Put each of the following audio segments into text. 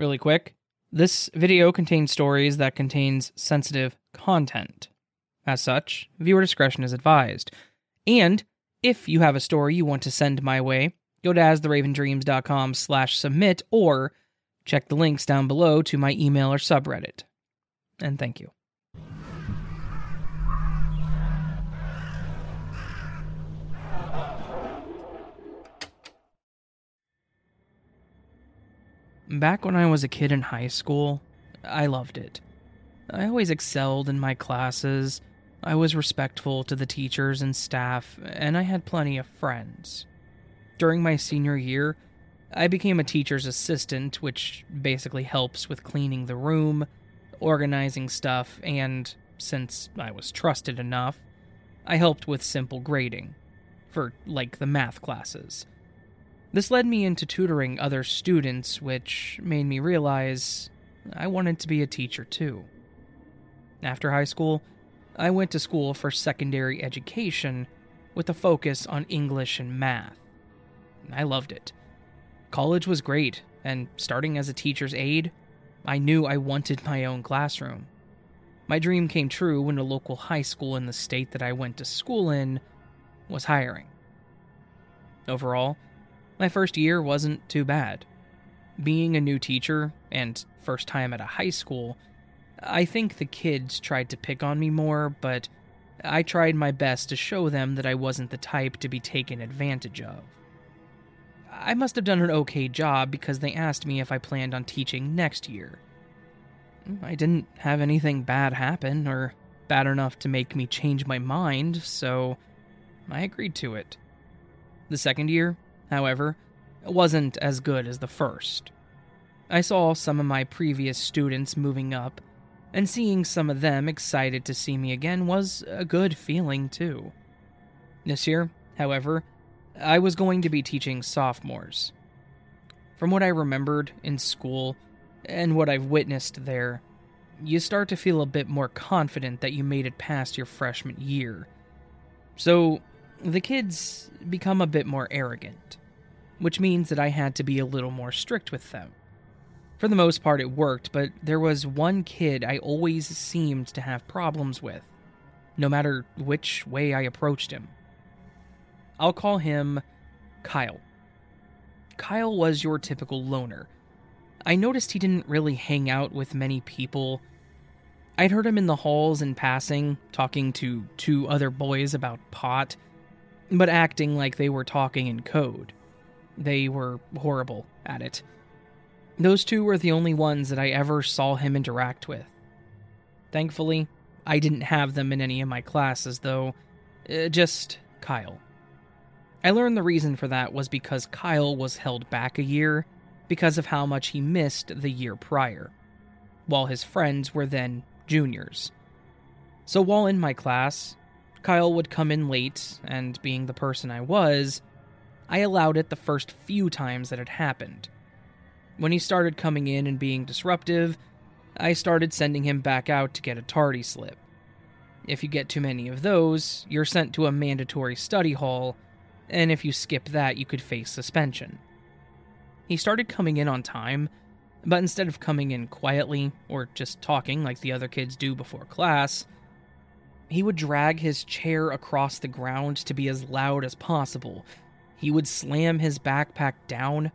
Really quick, this video contains stories that contains sensitive content. As such, viewer discretion is advised. And if you have a story you want to send my way, go to astheravendreams.com slash submit or check the links down below to my email or subreddit. And thank you. Back when I was a kid in high school, I loved it. I always excelled in my classes. I was respectful to the teachers and staff, and I had plenty of friends. During my senior year, I became a teacher's assistant, which basically helps with cleaning the room, organizing stuff, and since I was trusted enough, I helped with simple grading for, like, the math classes. This led me into tutoring other students, which made me realize I wanted to be a teacher too. After high school, I went to school for secondary education with a focus on English and math. I loved it. College was great, and starting as a teacher's aide, I knew I wanted my own classroom. My dream came true when a local high school in the state that I went to school in was hiring. Overall, my first year wasn't too bad. Being a new teacher and first time at a high school, I think the kids tried to pick on me more, but I tried my best to show them that I wasn't the type to be taken advantage of. I must have done an okay job because they asked me if I planned on teaching next year. I didn't have anything bad happen, or bad enough to make me change my mind, so I agreed to it. The second year, however, it wasn't as good as the first. I saw some of my previous students moving up, and seeing some of them excited to see me again was a good feeling, too. This year, however, I was going to be teaching sophomores. From what I remembered in school and what I've witnessed there, you start to feel a bit more confident that you made it past your freshman year. So, the kids become a bit more arrogant which means that I had to be a little more strict with them. For the most part, it worked, but there was one kid I always seemed to have problems with, no matter which way I approached him. I'll call him Kyle. Kyle was your typical loner. I noticed he didn't really hang out with many people. I'd heard him in the halls in passing, talking to two other boys about pot, but acting like they were talking in code. They were horrible at it. Those two were the only ones that I ever saw him interact with. Thankfully, I didn't have them in any of my classes, though. Uh, just Kyle. I learned the reason for that was because Kyle was held back a year because of how much he missed the year prior, while his friends were then juniors. So while in my class, Kyle would come in late, and being the person I was, I allowed it the first few times that it happened. When he started coming in and being disruptive, I started sending him back out to get a tardy slip. If you get too many of those, you're sent to a mandatory study hall, and if you skip that, you could face suspension. He started coming in on time, but instead of coming in quietly or just talking like the other kids do before class, he would drag his chair across the ground to be as loud as possible he would slam his backpack down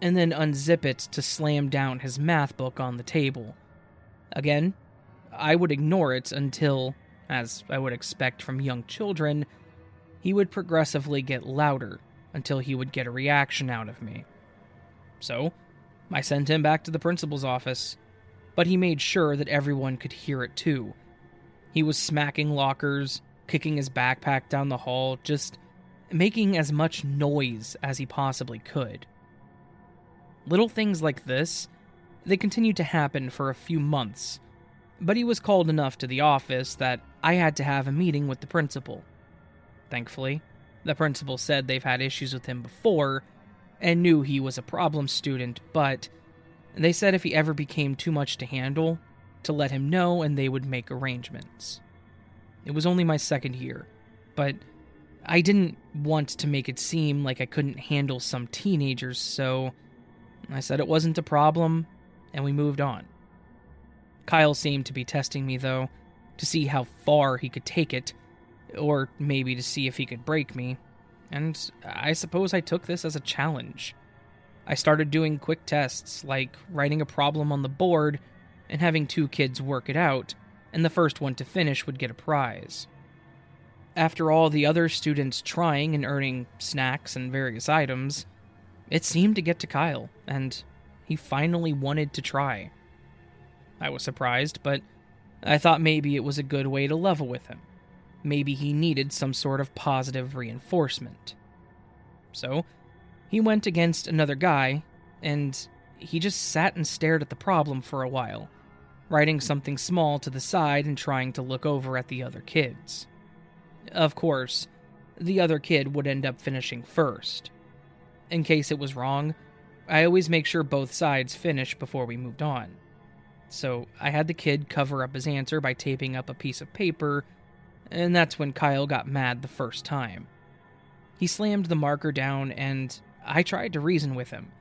and then unzip it to slam down his math book on the table. Again, I would ignore it until, as I would expect from young children, he would progressively get louder until he would get a reaction out of me. So, I sent him back to the principal's office, but he made sure that everyone could hear it too. He was smacking lockers, kicking his backpack down the hall, just making as much noise as he possibly could. Little things like this, they continued to happen for a few months, but he was called enough to the office that I had to have a meeting with the principal. Thankfully, the principal said they've had issues with him before and knew he was a problem student, but they said if he ever became too much to handle, to let him know and they would make arrangements. It was only my second year, but I didn't want to make it seem like I couldn't handle some teenagers, so I said it wasn't a problem, and we moved on. Kyle seemed to be testing me, though, to see how far he could take it, or maybe to see if he could break me, and I suppose I took this as a challenge. I started doing quick tests, like writing a problem on the board and having two kids work it out, and the first one to finish would get a prize. After all the other students trying and earning snacks and various items, it seemed to get to Kyle, and he finally wanted to try. I was surprised, but I thought maybe it was a good way to level with him. Maybe he needed some sort of positive reinforcement. So, he went against another guy, and he just sat and stared at the problem for a while, writing something small to the side and trying to look over at the other kids. Of course, the other kid would end up finishing first. In case it was wrong, I always make sure both sides finish before we moved on. So I had the kid cover up his answer by taping up a piece of paper, and that's when Kyle got mad the first time. He slammed the marker down, and I tried to reason with him.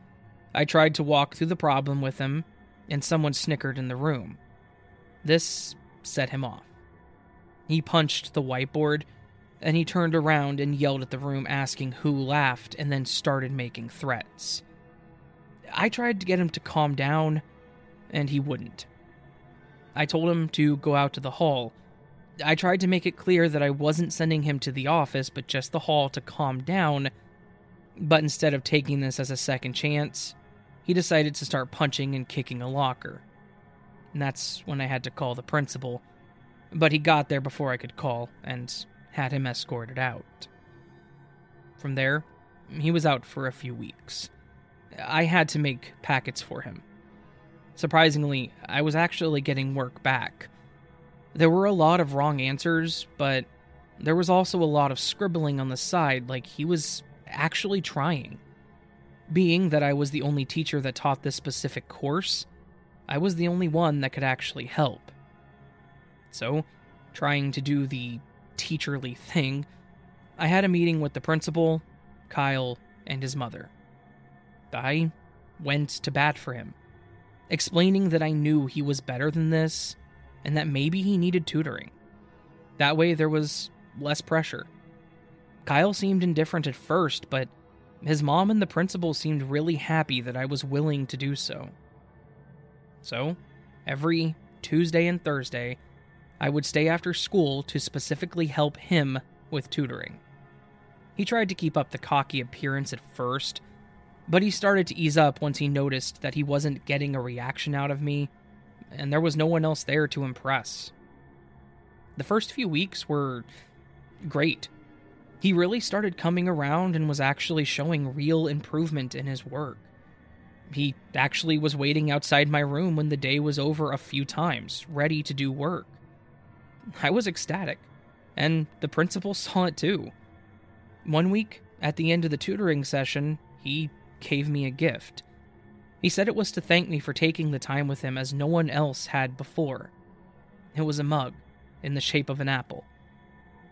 I tried to walk through the problem with him, and someone snickered in the room. This set him off. He punched the whiteboard, and he turned around and yelled at the room, asking who laughed, and then started making threats. I tried to get him to calm down, and he wouldn't. I told him to go out to the hall. I tried to make it clear that I wasn't sending him to the office, but just the hall to calm down. But instead of taking this as a second chance, he decided to start punching and kicking a locker. And that's when I had to call the principal. But he got there before I could call and had him escorted out. From there, he was out for a few weeks. I had to make packets for him. Surprisingly, I was actually getting work back. There were a lot of wrong answers, but there was also a lot of scribbling on the side, like he was actually trying. Being that I was the only teacher that taught this specific course, I was the only one that could actually help. So, trying to do the teacherly thing, I had a meeting with the principal, Kyle, and his mother. I went to bat for him explaining that I knew he was better than this and that maybe he needed tutoring. That way, there was less pressure. Kyle seemed indifferent at first, but his mom and the principal seemed really happy that I was willing to do so. So, every Tuesday and Thursday, I would stay after school to specifically help him with tutoring. He tried to keep up the cocky appearance at first, but he started to ease up once he noticed that he wasn't getting a reaction out of me, and there was no one else there to impress. The first few weeks were great. He really started coming around and was actually showing real improvement in his work. He actually was waiting outside my room when the day was over a few times, ready to do work. I was ecstatic, and the principal saw it too. One week, at the end of the tutoring session, he gave me a gift. He said it was to thank me for taking the time with him as no one else had before. It was a mug, in the shape of an apple.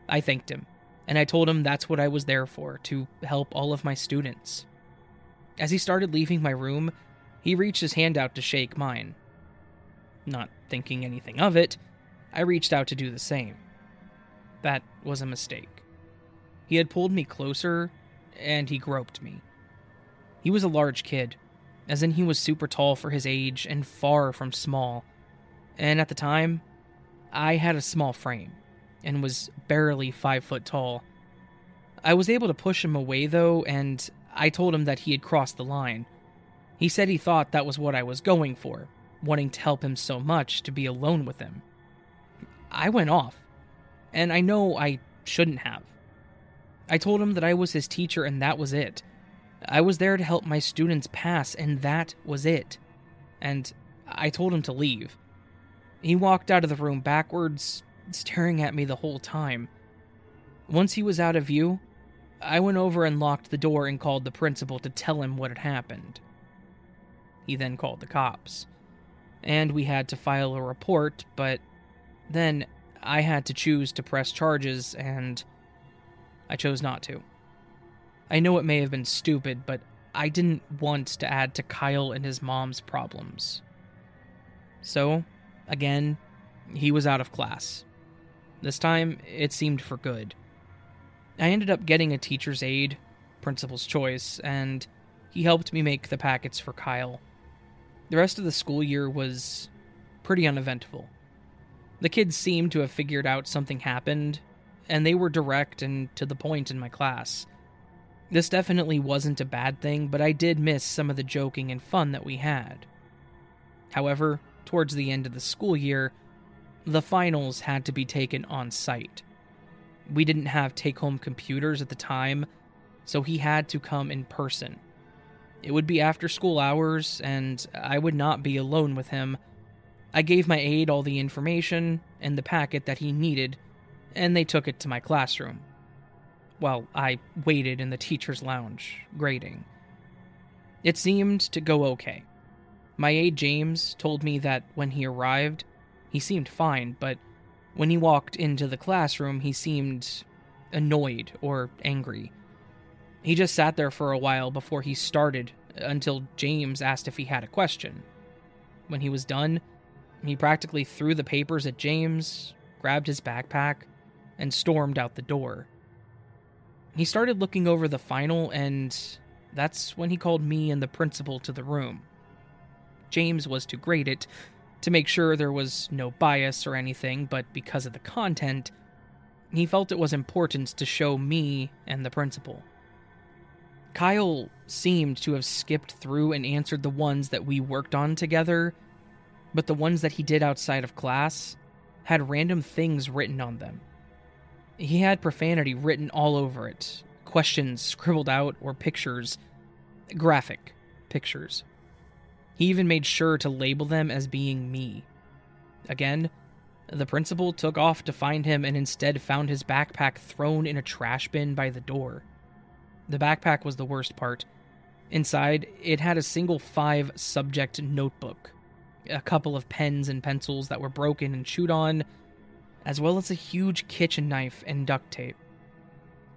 I thanked him, and I told him that's what I was there for to help all of my students. As he started leaving my room, he reached his hand out to shake mine. Not thinking anything of it, I reached out to do the same. That was a mistake. He had pulled me closer, and he groped me. He was a large kid, as in he was super tall for his age and far from small. And at the time, I had a small frame and was barely five foot tall. I was able to push him away though, and I told him that he had crossed the line. He said he thought that was what I was going for, wanting to help him so much to be alone with him. I went off, and I know I shouldn't have. I told him that I was his teacher and that was it. I was there to help my students pass, and that was it. And I told him to leave. He walked out of the room backwards, staring at me the whole time. Once he was out of view, I went over and locked the door and called the principal to tell him what had happened. He then called the cops. And we had to file a report, but then I had to choose to press charges, and I chose not to. I know it may have been stupid, but I didn't want to add to Kyle and his mom's problems. So, again, he was out of class. This time, it seemed for good. I ended up getting a teacher's aide, principal's choice, and he helped me make the packets for Kyle. The rest of the school year was pretty uneventful. The kids seemed to have figured out something happened, and they were direct and to the point in my class. This definitely wasn't a bad thing, but I did miss some of the joking and fun that we had. However, towards the end of the school year, the finals had to be taken on site. We didn't have take home computers at the time, so he had to come in person. It would be after school hours, and I would not be alone with him. I gave my aide all the information and the packet that he needed, and they took it to my classroom. While I waited in the teacher's lounge, grading. It seemed to go okay. My aide James told me that when he arrived, he seemed fine, but when he walked into the classroom, he seemed annoyed or angry. He just sat there for a while before he started until James asked if he had a question. When he was done, he practically threw the papers at James, grabbed his backpack, and stormed out the door. He started looking over the final, and that's when he called me and the principal to the room. James was to grade it to make sure there was no bias or anything, but because of the content, he felt it was important to show me and the principal. Kyle seemed to have skipped through and answered the ones that we worked on together, but the ones that he did outside of class had random things written on them. He had profanity written all over it, questions scribbled out, or pictures, graphic pictures. He even made sure to label them as being me. Again, the principal took off to find him and instead found his backpack thrown in a trash bin by the door. The backpack was the worst part. Inside, it had a single five subject notebook, a couple of pens and pencils that were broken and chewed on, as well as a huge kitchen knife and duct tape.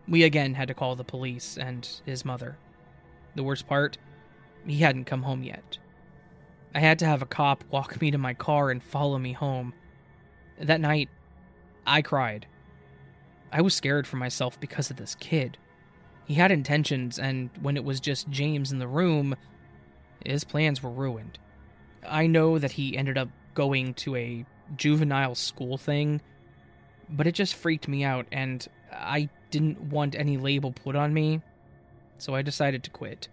We again had to call the police and his mother. The worst part, he hadn't come home yet. I had to have a cop walk me to my car and follow me home. That night, I cried. I was scared for myself because of this kid. He had intentions, and when it was just James in the room, his plans were ruined. I know that he ended up going to a juvenile school thing, but it just freaked me out, and I didn't want any label put on me, so I decided to quit.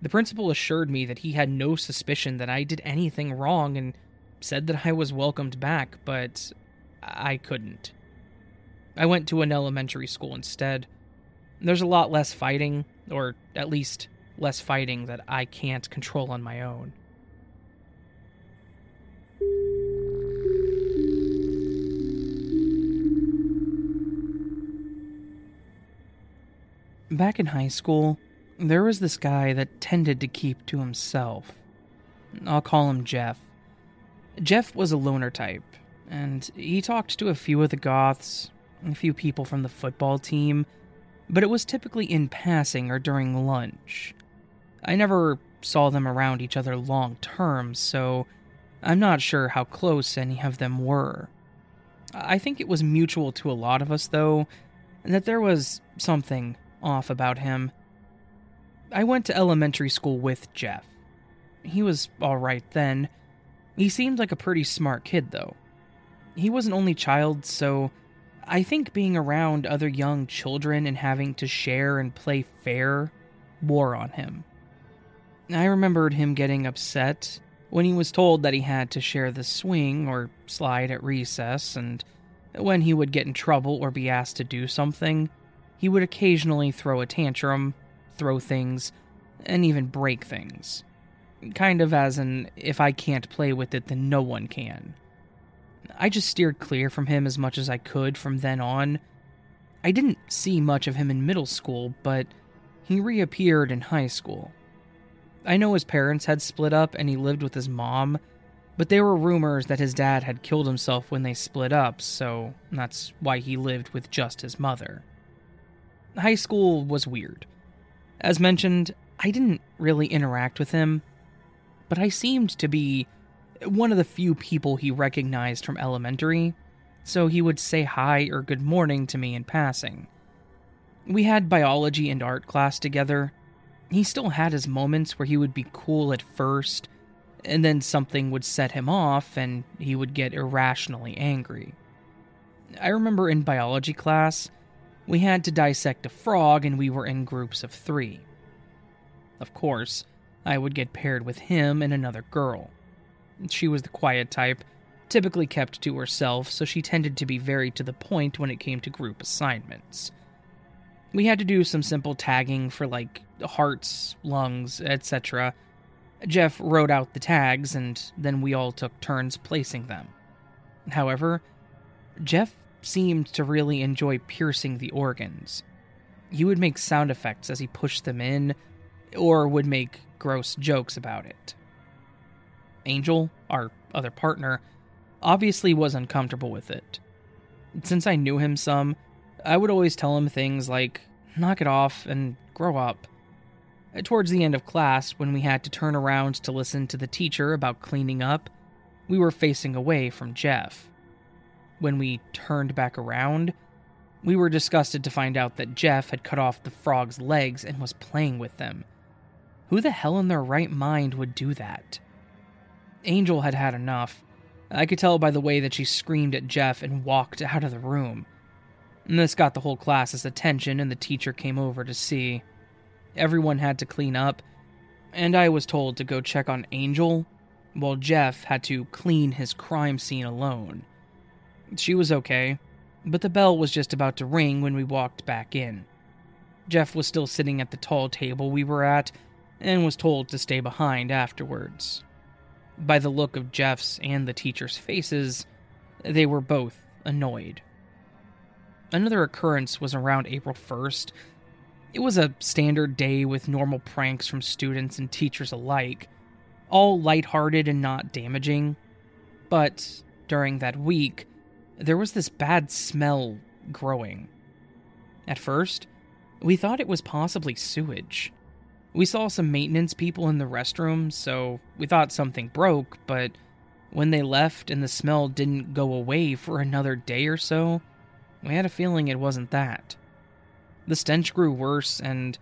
The principal assured me that he had no suspicion that I did anything wrong and said that I was welcomed back, but I couldn't. I went to an elementary school instead. There's a lot less fighting, or at least less fighting that I can't control on my own. Back in high school, there was this guy that tended to keep to himself. I'll call him Jeff. Jeff was a loner type, and he talked to a few of the Goths, a few people from the football team, but it was typically in passing or during lunch. I never saw them around each other long term, so I'm not sure how close any of them were. I think it was mutual to a lot of us, though, and that there was something off about him. I went to elementary school with Jeff. He was alright then. He seemed like a pretty smart kid, though. He was an only child, so I think being around other young children and having to share and play fair wore on him. I remembered him getting upset when he was told that he had to share the swing or slide at recess, and when he would get in trouble or be asked to do something, he would occasionally throw a tantrum throw things, and even break things. Kind of as an if I can't play with it, then no one can. I just steered clear from him as much as I could from then on. I didn't see much of him in middle school, but he reappeared in high school. I know his parents had split up and he lived with his mom, but there were rumors that his dad had killed himself when they split up, so that's why he lived with just his mother. High school was weird. As mentioned, I didn't really interact with him, but I seemed to be one of the few people he recognized from elementary, so he would say hi or good morning to me in passing. We had biology and art class together. He still had his moments where he would be cool at first, and then something would set him off and he would get irrationally angry. I remember in biology class, we had to dissect a frog and we were in groups of three. Of course, I would get paired with him and another girl. She was the quiet type, typically kept to herself, so she tended to be very to the point when it came to group assignments. We had to do some simple tagging for like hearts, lungs, etc. Jeff wrote out the tags and then we all took turns placing them. However, Jeff seemed to really enjoy piercing the organs. He would make sound effects as he pushed them in, or would make gross jokes about it. Angel, our other partner, obviously was uncomfortable with it. Since I knew him some, I would always tell him things like, knock it off and grow up. Towards the end of class, when we had to turn around to listen to the teacher about cleaning up, we were facing away from Jeff. When we turned back around, we were disgusted to find out that Jeff had cut off the frog's legs and was playing with them. Who the hell in their right mind would do that? Angel had had enough. I could tell by the way that she screamed at Jeff and walked out of the room. This got the whole class's attention, and the teacher came over to see. Everyone had to clean up, and I was told to go check on Angel, while Jeff had to clean his crime scene alone. She was okay, but the bell was just about to ring when we walked back in. Jeff was still sitting at the tall table we were at and was told to stay behind afterwards. By the look of Jeff's and the teacher's faces, they were both annoyed. Another occurrence was around April 1st. It was a standard day with normal pranks from students and teachers alike, all lighthearted and not damaging. But during that week, there was this bad smell growing. At first, we thought it was possibly sewage. We saw some maintenance people in the restroom, so we thought something broke, but when they left and the smell didn't go away for another day or so, we had a feeling it wasn't that. The stench grew worse, and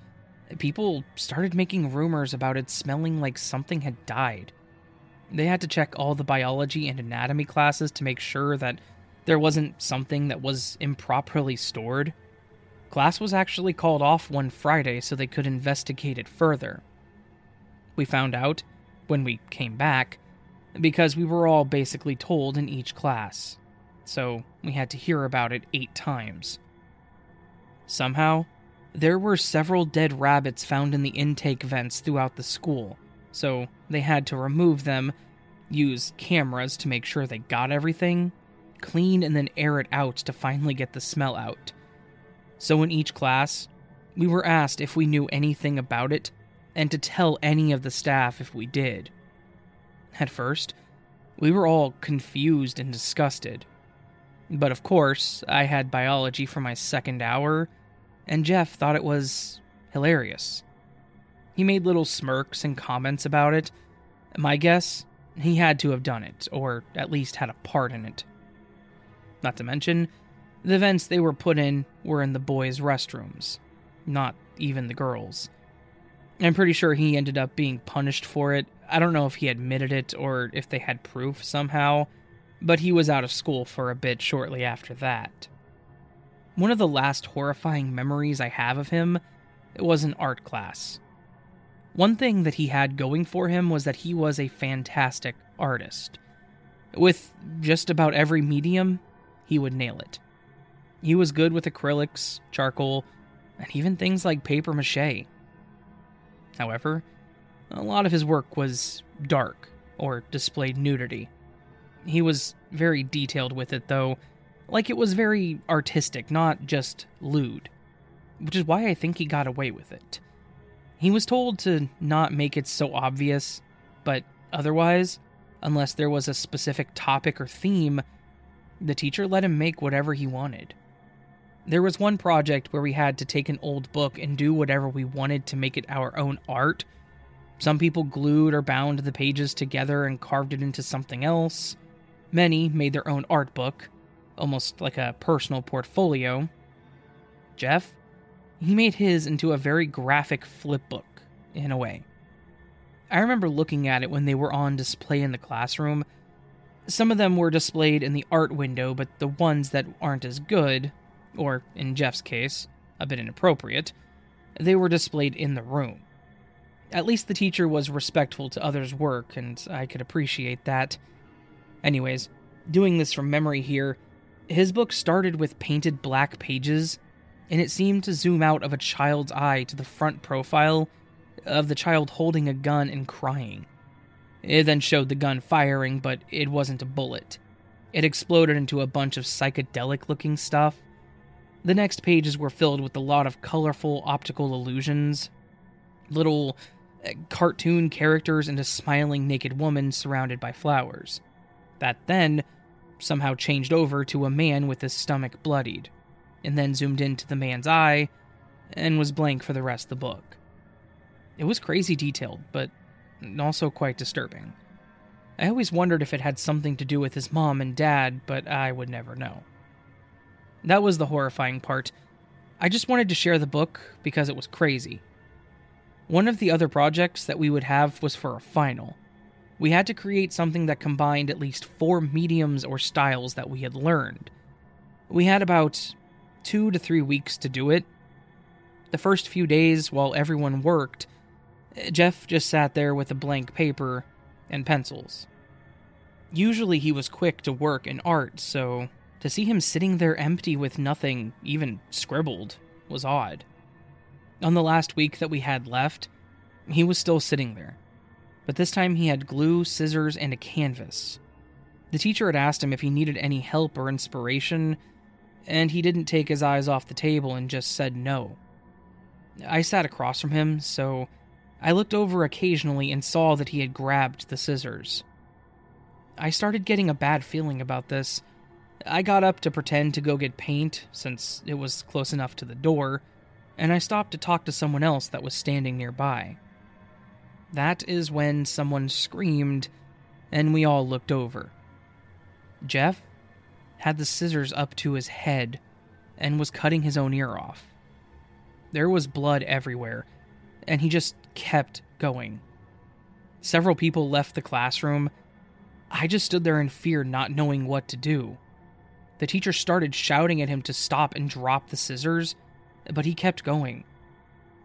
people started making rumors about it smelling like something had died. They had to check all the biology and anatomy classes to make sure that there wasn't something that was improperly stored. Class was actually called off one Friday so they could investigate it further. We found out, when we came back, because we were all basically told in each class, so we had to hear about it eight times. Somehow, there were several dead rabbits found in the intake vents throughout the school, so they had to remove them, use cameras to make sure they got everything, clean and then air it out to finally get the smell out. So, in each class, we were asked if we knew anything about it and to tell any of the staff if we did. At first, we were all confused and disgusted. But of course, I had biology for my second hour, and Jeff thought it was hilarious. He made little smirks and comments about it. My guess, he had to have done it, or at least had a part in it. Not to mention, the vents they were put in were in the boys' restrooms, not even the girls. I'm pretty sure he ended up being punished for it. I don't know if he admitted it or if they had proof somehow, but he was out of school for a bit shortly after that. One of the last horrifying memories I have of him was an art class. One thing that he had going for him was that he was a fantastic artist. With just about every medium, he would nail it. He was good with acrylics, charcoal, and even things like paper mache. However, a lot of his work was dark or displayed nudity. He was very detailed with it, though, like it was very artistic, not just lewd, which is why I think he got away with it. He was told to not make it so obvious, but otherwise, unless there was a specific topic or theme, the teacher let him make whatever he wanted. There was one project where we had to take an old book and do whatever we wanted to make it our own art, Some people glued or bound the pages together and carved it into something else. Many made their own art book, almost like a personal portfolio. Jeff, he made his into a very graphic flip book, in a way. I remember looking at it when they were on display in the classroom. Some of them were displayed in the art window, but the ones that aren't as good, or in Jeff's case, a bit inappropriate, they were displayed in the room. At least the teacher was respectful to others' work, and I could appreciate that. Anyways, doing this from memory here, his book started with painted black pages, and it seemed to zoom out of a child's eye to the front profile of the child holding a gun and crying. It then showed the gun firing, but it wasn't a bullet. It exploded into a bunch of psychedelic looking stuff. The next pages were filled with a lot of colorful optical illusions, little uh, cartoon characters, and a smiling naked woman surrounded by flowers. That then somehow changed over to a man with his stomach bloodied, and then zoomed into the man's eye and was blank for the rest of the book. It was crazy detailed, but also quite disturbing. I always wondered if it had something to do with his mom and dad, but I would never know. That was the horrifying part. I just wanted to share the book because it was crazy. One of the other projects that we would have was for a final. We had to create something that combined at least four mediums or styles that we had learned. We had about two to three weeks to do it. The first few days, while everyone worked, Jeff just sat there with a blank paper and pencils. Usually he was quick to work in art, so to see him sitting there empty with nothing, even scribbled, was odd. On the last week that we had left, he was still sitting there, but this time he had glue, scissors, and a canvas. The teacher had asked him if he needed any help or inspiration, and he didn't take his eyes off the table and just said no. I sat across from him, so I looked over occasionally and saw that he had grabbed the scissors. I started getting a bad feeling about this. I got up to pretend to go get paint, since it was close enough to the door, and I stopped to talk to someone else that was standing nearby. That is when someone screamed, and we all looked over. Jeff had the scissors up to his head and was cutting his own ear off. There was blood everywhere, and he just kept going. Several people left the classroom. I just stood there in fear, not knowing what to do. The teacher started shouting at him to stop and drop the scissors, but he kept going.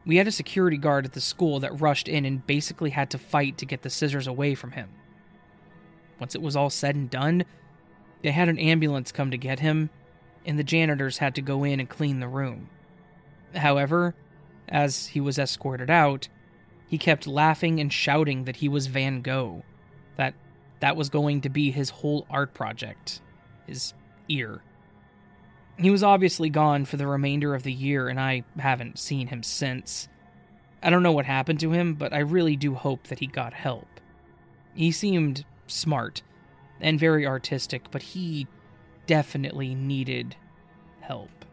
We had a security guard at the school that rushed in and basically had to fight to get the scissors away from him. Once it was all said and done, they had an ambulance come to get him, and the janitors had to go in and clean the room. However, as he was escorted out, he kept laughing and shouting that he was Van Gogh, that that was going to be his whole art project, his ear. He was obviously gone for the remainder of the year, and I haven't seen him since. I don't know what happened to him, but I really do hope that he got help. He seemed smart and very artistic, but he definitely needed help.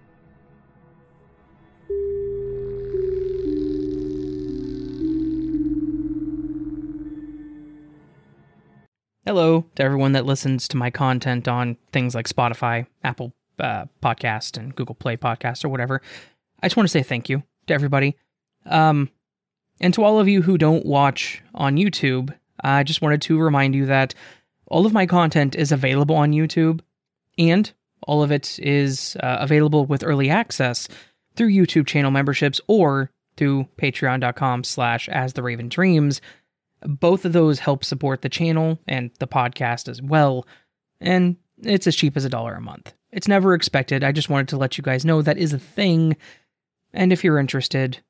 Hello to everyone that listens to my content on things like Spotify, Apple uh, Podcast, and Google Play Podcast, or whatever. I just want to say thank you to everybody. Um, and to all of you who don't watch on YouTube, I just wanted to remind you that all of my content is available on YouTube, and all of it is uh, available with early access through YouTube channel memberships or through patreon.com slash as the raven dreams both of those help support the channel and the podcast as well, and it's as cheap as a dollar a month. It's never expected. I just wanted to let you guys know that is a thing, and if you're interested,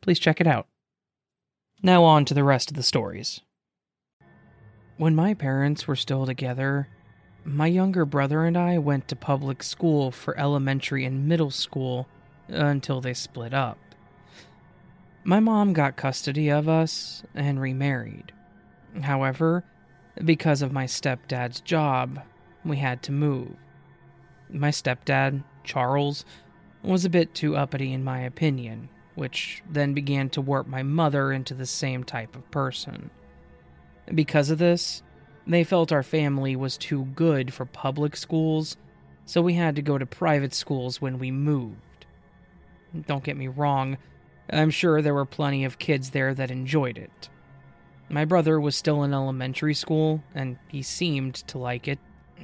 please check it out. Now, on to the rest of the stories. When my parents were still together, my younger brother and I went to public school for elementary and middle school until they split up. My mom got custody of us and remarried. However, because of my stepdad's job, we had to move. My stepdad, Charles, was a bit too uppity in my opinion, which then began to warp my mother into the same type of person. Because of this, they felt our family was too good for public schools, so we had to go to private schools when we moved. Don't get me wrong, I'm sure there were plenty of kids there that enjoyed it. My brother was still in elementary school, and he seemed to like it,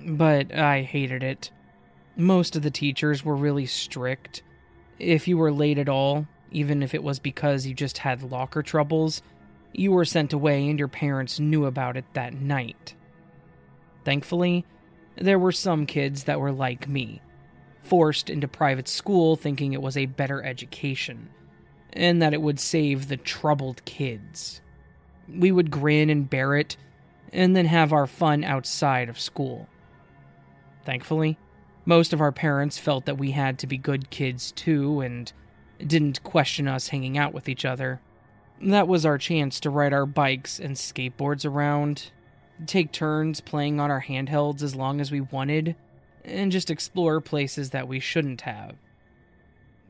but I hated it. Most of the teachers were really strict. If you were late at all, even if it was because you just had locker troubles, you were sent away and your parents knew about it that night. Thankfully, there were some kids that were like me, forced into private school thinking it was a better education, and that it would save the troubled kids. We would grin and bear it, and then have our fun outside of school. Thankfully, most of our parents felt that we had to be good kids too and didn't question us hanging out with each other. That was our chance to ride our bikes and skateboards around, take turns playing on our handhelds as long as we wanted, and just explore places that we shouldn't have.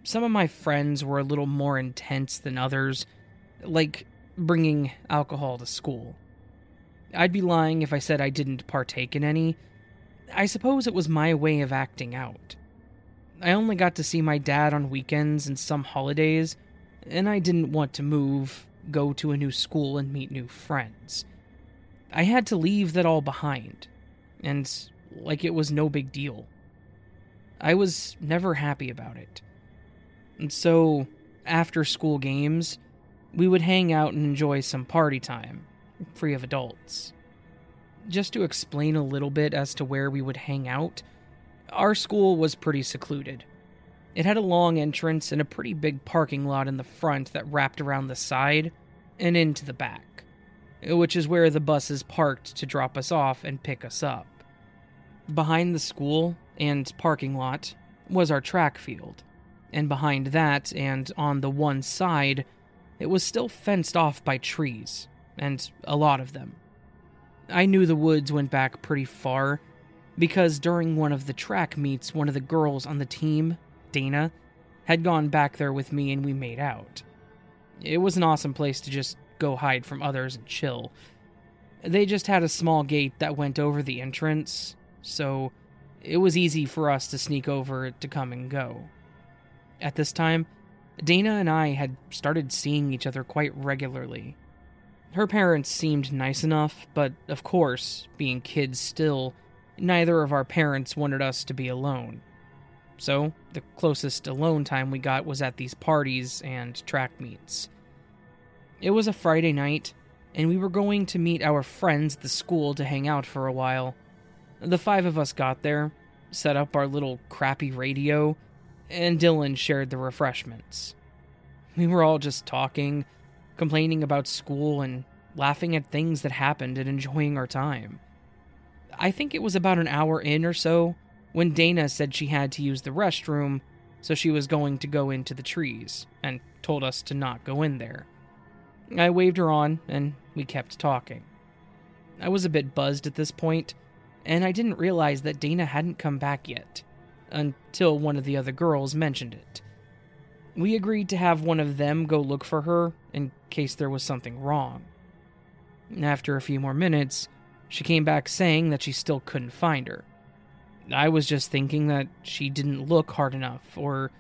Some of my friends were a little more intense than others, like bringing alcohol to school. I'd be lying if I said I didn't partake in any. I suppose it was my way of acting out. I only got to see my dad on weekends and some holidays, and I didn't want to move, go to a new school, and meet new friends. I had to leave that all behind, and like it was no big deal. I was never happy about it. And so, after school games, we would hang out and enjoy some party time, free of adults. Just to explain a little bit as to where we would hang out, our school was pretty secluded. It had a long entrance and a pretty big parking lot in the front that wrapped around the side and into the back, which is where the buses parked to drop us off and pick us up. Behind the school and parking lot was our track field, and behind that and on the one side, it was still fenced off by trees, and a lot of them. I knew the woods went back pretty far, because during one of the track meets, one of the girls on the team, Dana, had gone back there with me and we made out. It was an awesome place to just go hide from others and chill. They just had a small gate that went over the entrance, so it was easy for us to sneak over to come and go. At this time, Dana and I had started seeing each other quite regularly. Her parents seemed nice enough, but of course, being kids still, neither of our parents wanted us to be alone. So, the closest alone time we got was at these parties and track meets. It was a Friday night, and we were going to meet our friends at the school to hang out for a while. The five of us got there, set up our little crappy radio, and Dylan shared the refreshments. We were all just talking, complaining about school, and laughing at things that happened and enjoying our time. I think it was about an hour in or so when Dana said she had to use the restroom, so she was going to go into the trees, and told us to not go in there. I waved her on, and we kept talking. I was a bit buzzed at this point, and I didn't realize that Dana hadn't come back yet, until one of the other girls mentioned it. We agreed to have one of them go look for her in case there was something wrong. After a few more minutes, she came back saying that she still couldn't find her. I was just thinking that she didn't look hard enough, or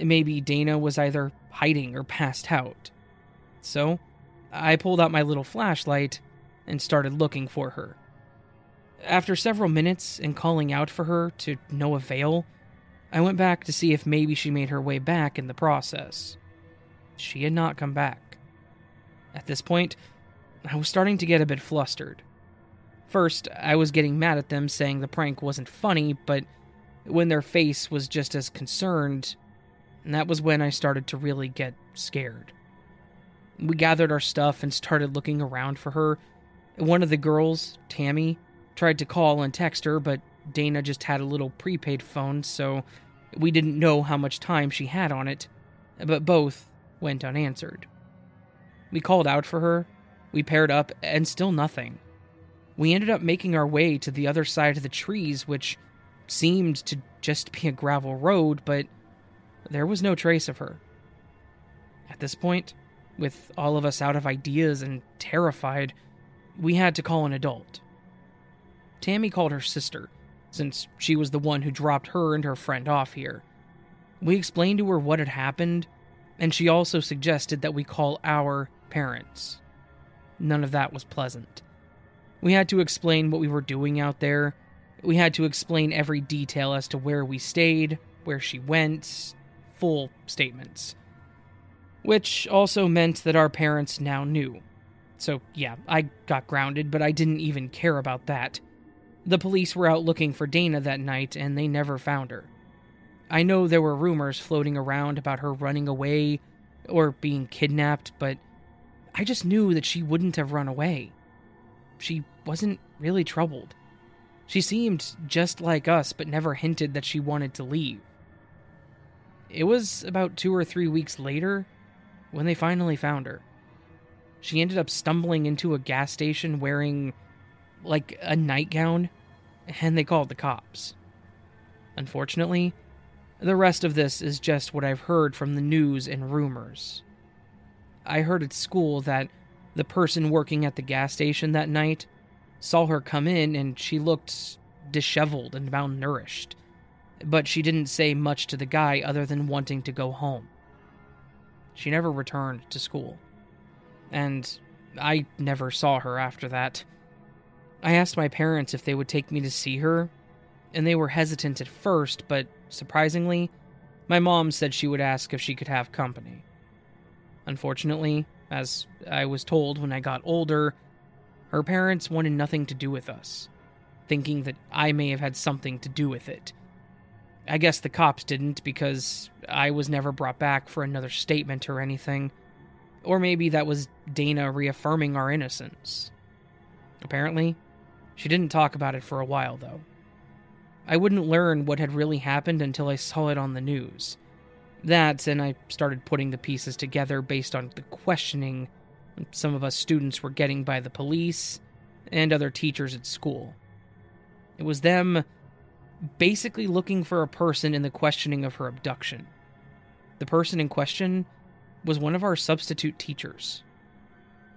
maybe Dana was either hiding or passed out. So, I pulled out my little flashlight and started looking for her. After several minutes and calling out for her to no avail, I went back to see if maybe she made her way back in the process. She had not come back. At this point, I was starting to get a bit flustered. First, I was getting mad at them saying the prank wasn't funny, but when their face was just as concerned, that was when I started to really get scared. We gathered our stuff and started looking around for her. One of the girls, Tammy, tried to call and text her, but Dana just had a little prepaid phone, so we didn't know how much time she had on it, but both went unanswered. We called out for her, we paired up, and still nothing we ended up making our way to the other side of the trees, which seemed to just be a gravel road, but there was no trace of her. At this point, with all of us out of ideas and terrified, we had to call an adult. Tammy called her sister, since she was the one who dropped her and her friend off here. We explained to her what had happened, and she also suggested that we call our parents. None of that was pleasant. We had to explain what we were doing out there. We had to explain every detail as to where we stayed, where she went, full statements. Which also meant that our parents now knew. So, yeah, I got grounded, but I didn't even care about that. The police were out looking for Dana that night, and they never found her. I know there were rumors floating around about her running away or being kidnapped, but I just knew that she wouldn't have run away. She wasn't really troubled. She seemed just like us, but never hinted that she wanted to leave. It was about two or three weeks later when they finally found her. She ended up stumbling into a gas station wearing, like, a nightgown, and they called the cops. Unfortunately, the rest of this is just what I've heard from the news and rumors. I heard at school that the person working at the gas station that night saw her come in and she looked disheveled and malnourished. But she didn't say much to the guy other than wanting to go home. She never returned to school. And I never saw her after that. I asked my parents if they would take me to see her, and they were hesitant at first, but surprisingly, my mom said she would ask if she could have company. Unfortunately, as I was told when I got older, her parents wanted nothing to do with us, thinking that I may have had something to do with it. I guess the cops didn't because I was never brought back for another statement or anything. Or maybe that was Dana reaffirming our innocence. Apparently, she didn't talk about it for a while, though. I wouldn't learn what had really happened until I saw it on the news. That, and I started putting the pieces together based on the questioning some of us students were getting by the police and other teachers at school. It was them basically looking for a person in the questioning of her abduction. The person in question was one of our substitute teachers.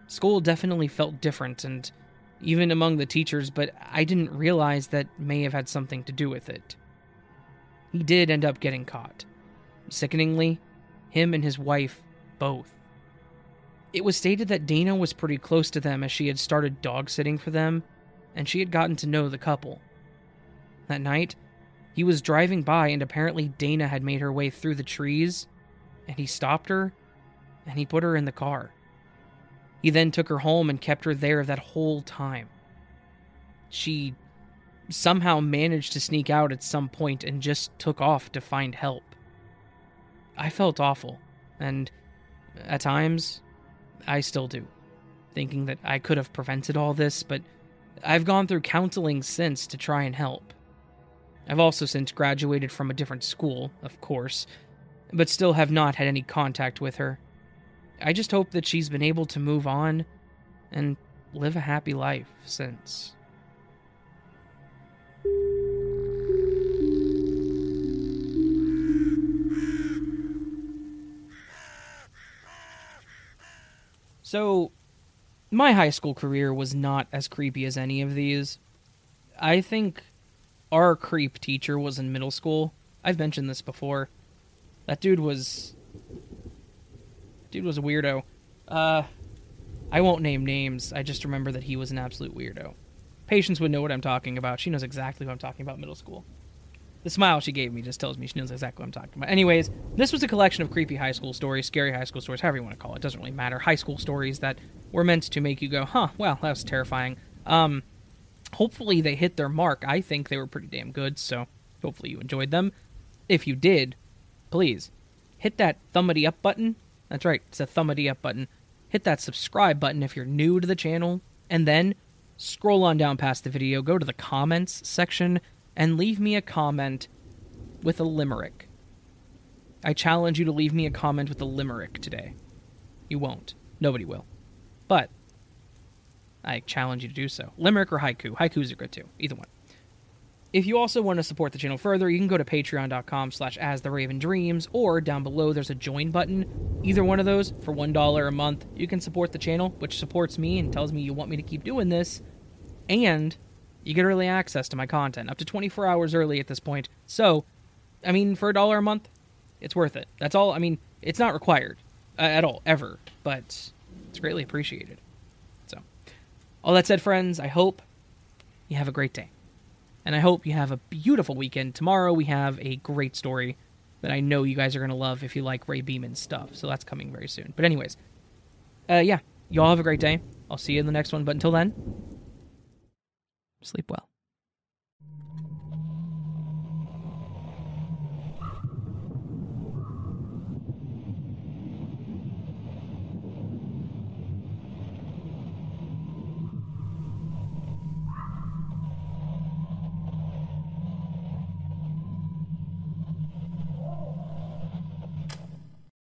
School definitely felt different, and even among the teachers, but I didn't realize that may have had something to do with it. He did end up getting caught. Sickeningly, him and his wife both. It was stated that Dana was pretty close to them as she had started dog sitting for them, and she had gotten to know the couple. That night, he was driving by, and apparently Dana had made her way through the trees, and he stopped her and he put her in the car. He then took her home and kept her there that whole time. She somehow managed to sneak out at some point and just took off to find help. I felt awful, and at times, I still do, thinking that I could have prevented all this, but I've gone through counseling since to try and help. I've also since graduated from a different school, of course, but still have not had any contact with her. I just hope that she's been able to move on and live a happy life since. So, my high school career was not as creepy as any of these. I think our creep teacher was in middle school. I've mentioned this before. That dude was dude was a weirdo. Uh I won't name names. I just remember that he was an absolute weirdo. Patience would know what I'm talking about. She knows exactly what I'm talking about middle school. The smile she gave me just tells me she knows exactly what I'm talking about. Anyways, this was a collection of creepy high school stories, scary high school stories, however you want to call it. Doesn't really matter. High school stories that were meant to make you go, huh, well, that was terrifying. Um, hopefully they hit their mark. I think they were pretty damn good, so hopefully you enjoyed them. If you did, please hit that thumbity up button. That's right, it's a thumbity up button. Hit that subscribe button if you're new to the channel, and then scroll on down past the video, go to the comments section, and leave me a comment with a limerick. I challenge you to leave me a comment with a limerick today. You won't. Nobody will. But I challenge you to do so. Limerick or haiku. Haikus are good too. Either one. If you also want to support the channel further, you can go to patreon.com slash as the raven dreams, or down below there's a join button. Either one of those, for $1 a month, you can support the channel, which supports me and tells me you want me to keep doing this. And you get early access to my content, up to 24 hours early at this point. So, I mean, for a dollar a month, it's worth it. That's all. I mean, it's not required uh, at all, ever, but it's greatly appreciated. So, all that said, friends, I hope you have a great day. And I hope you have a beautiful weekend. Tomorrow we have a great story that I know you guys are going to love if you like Ray Beeman stuff. So that's coming very soon. But, anyways, uh, yeah, you all have a great day. I'll see you in the next one. But until then, sleep well.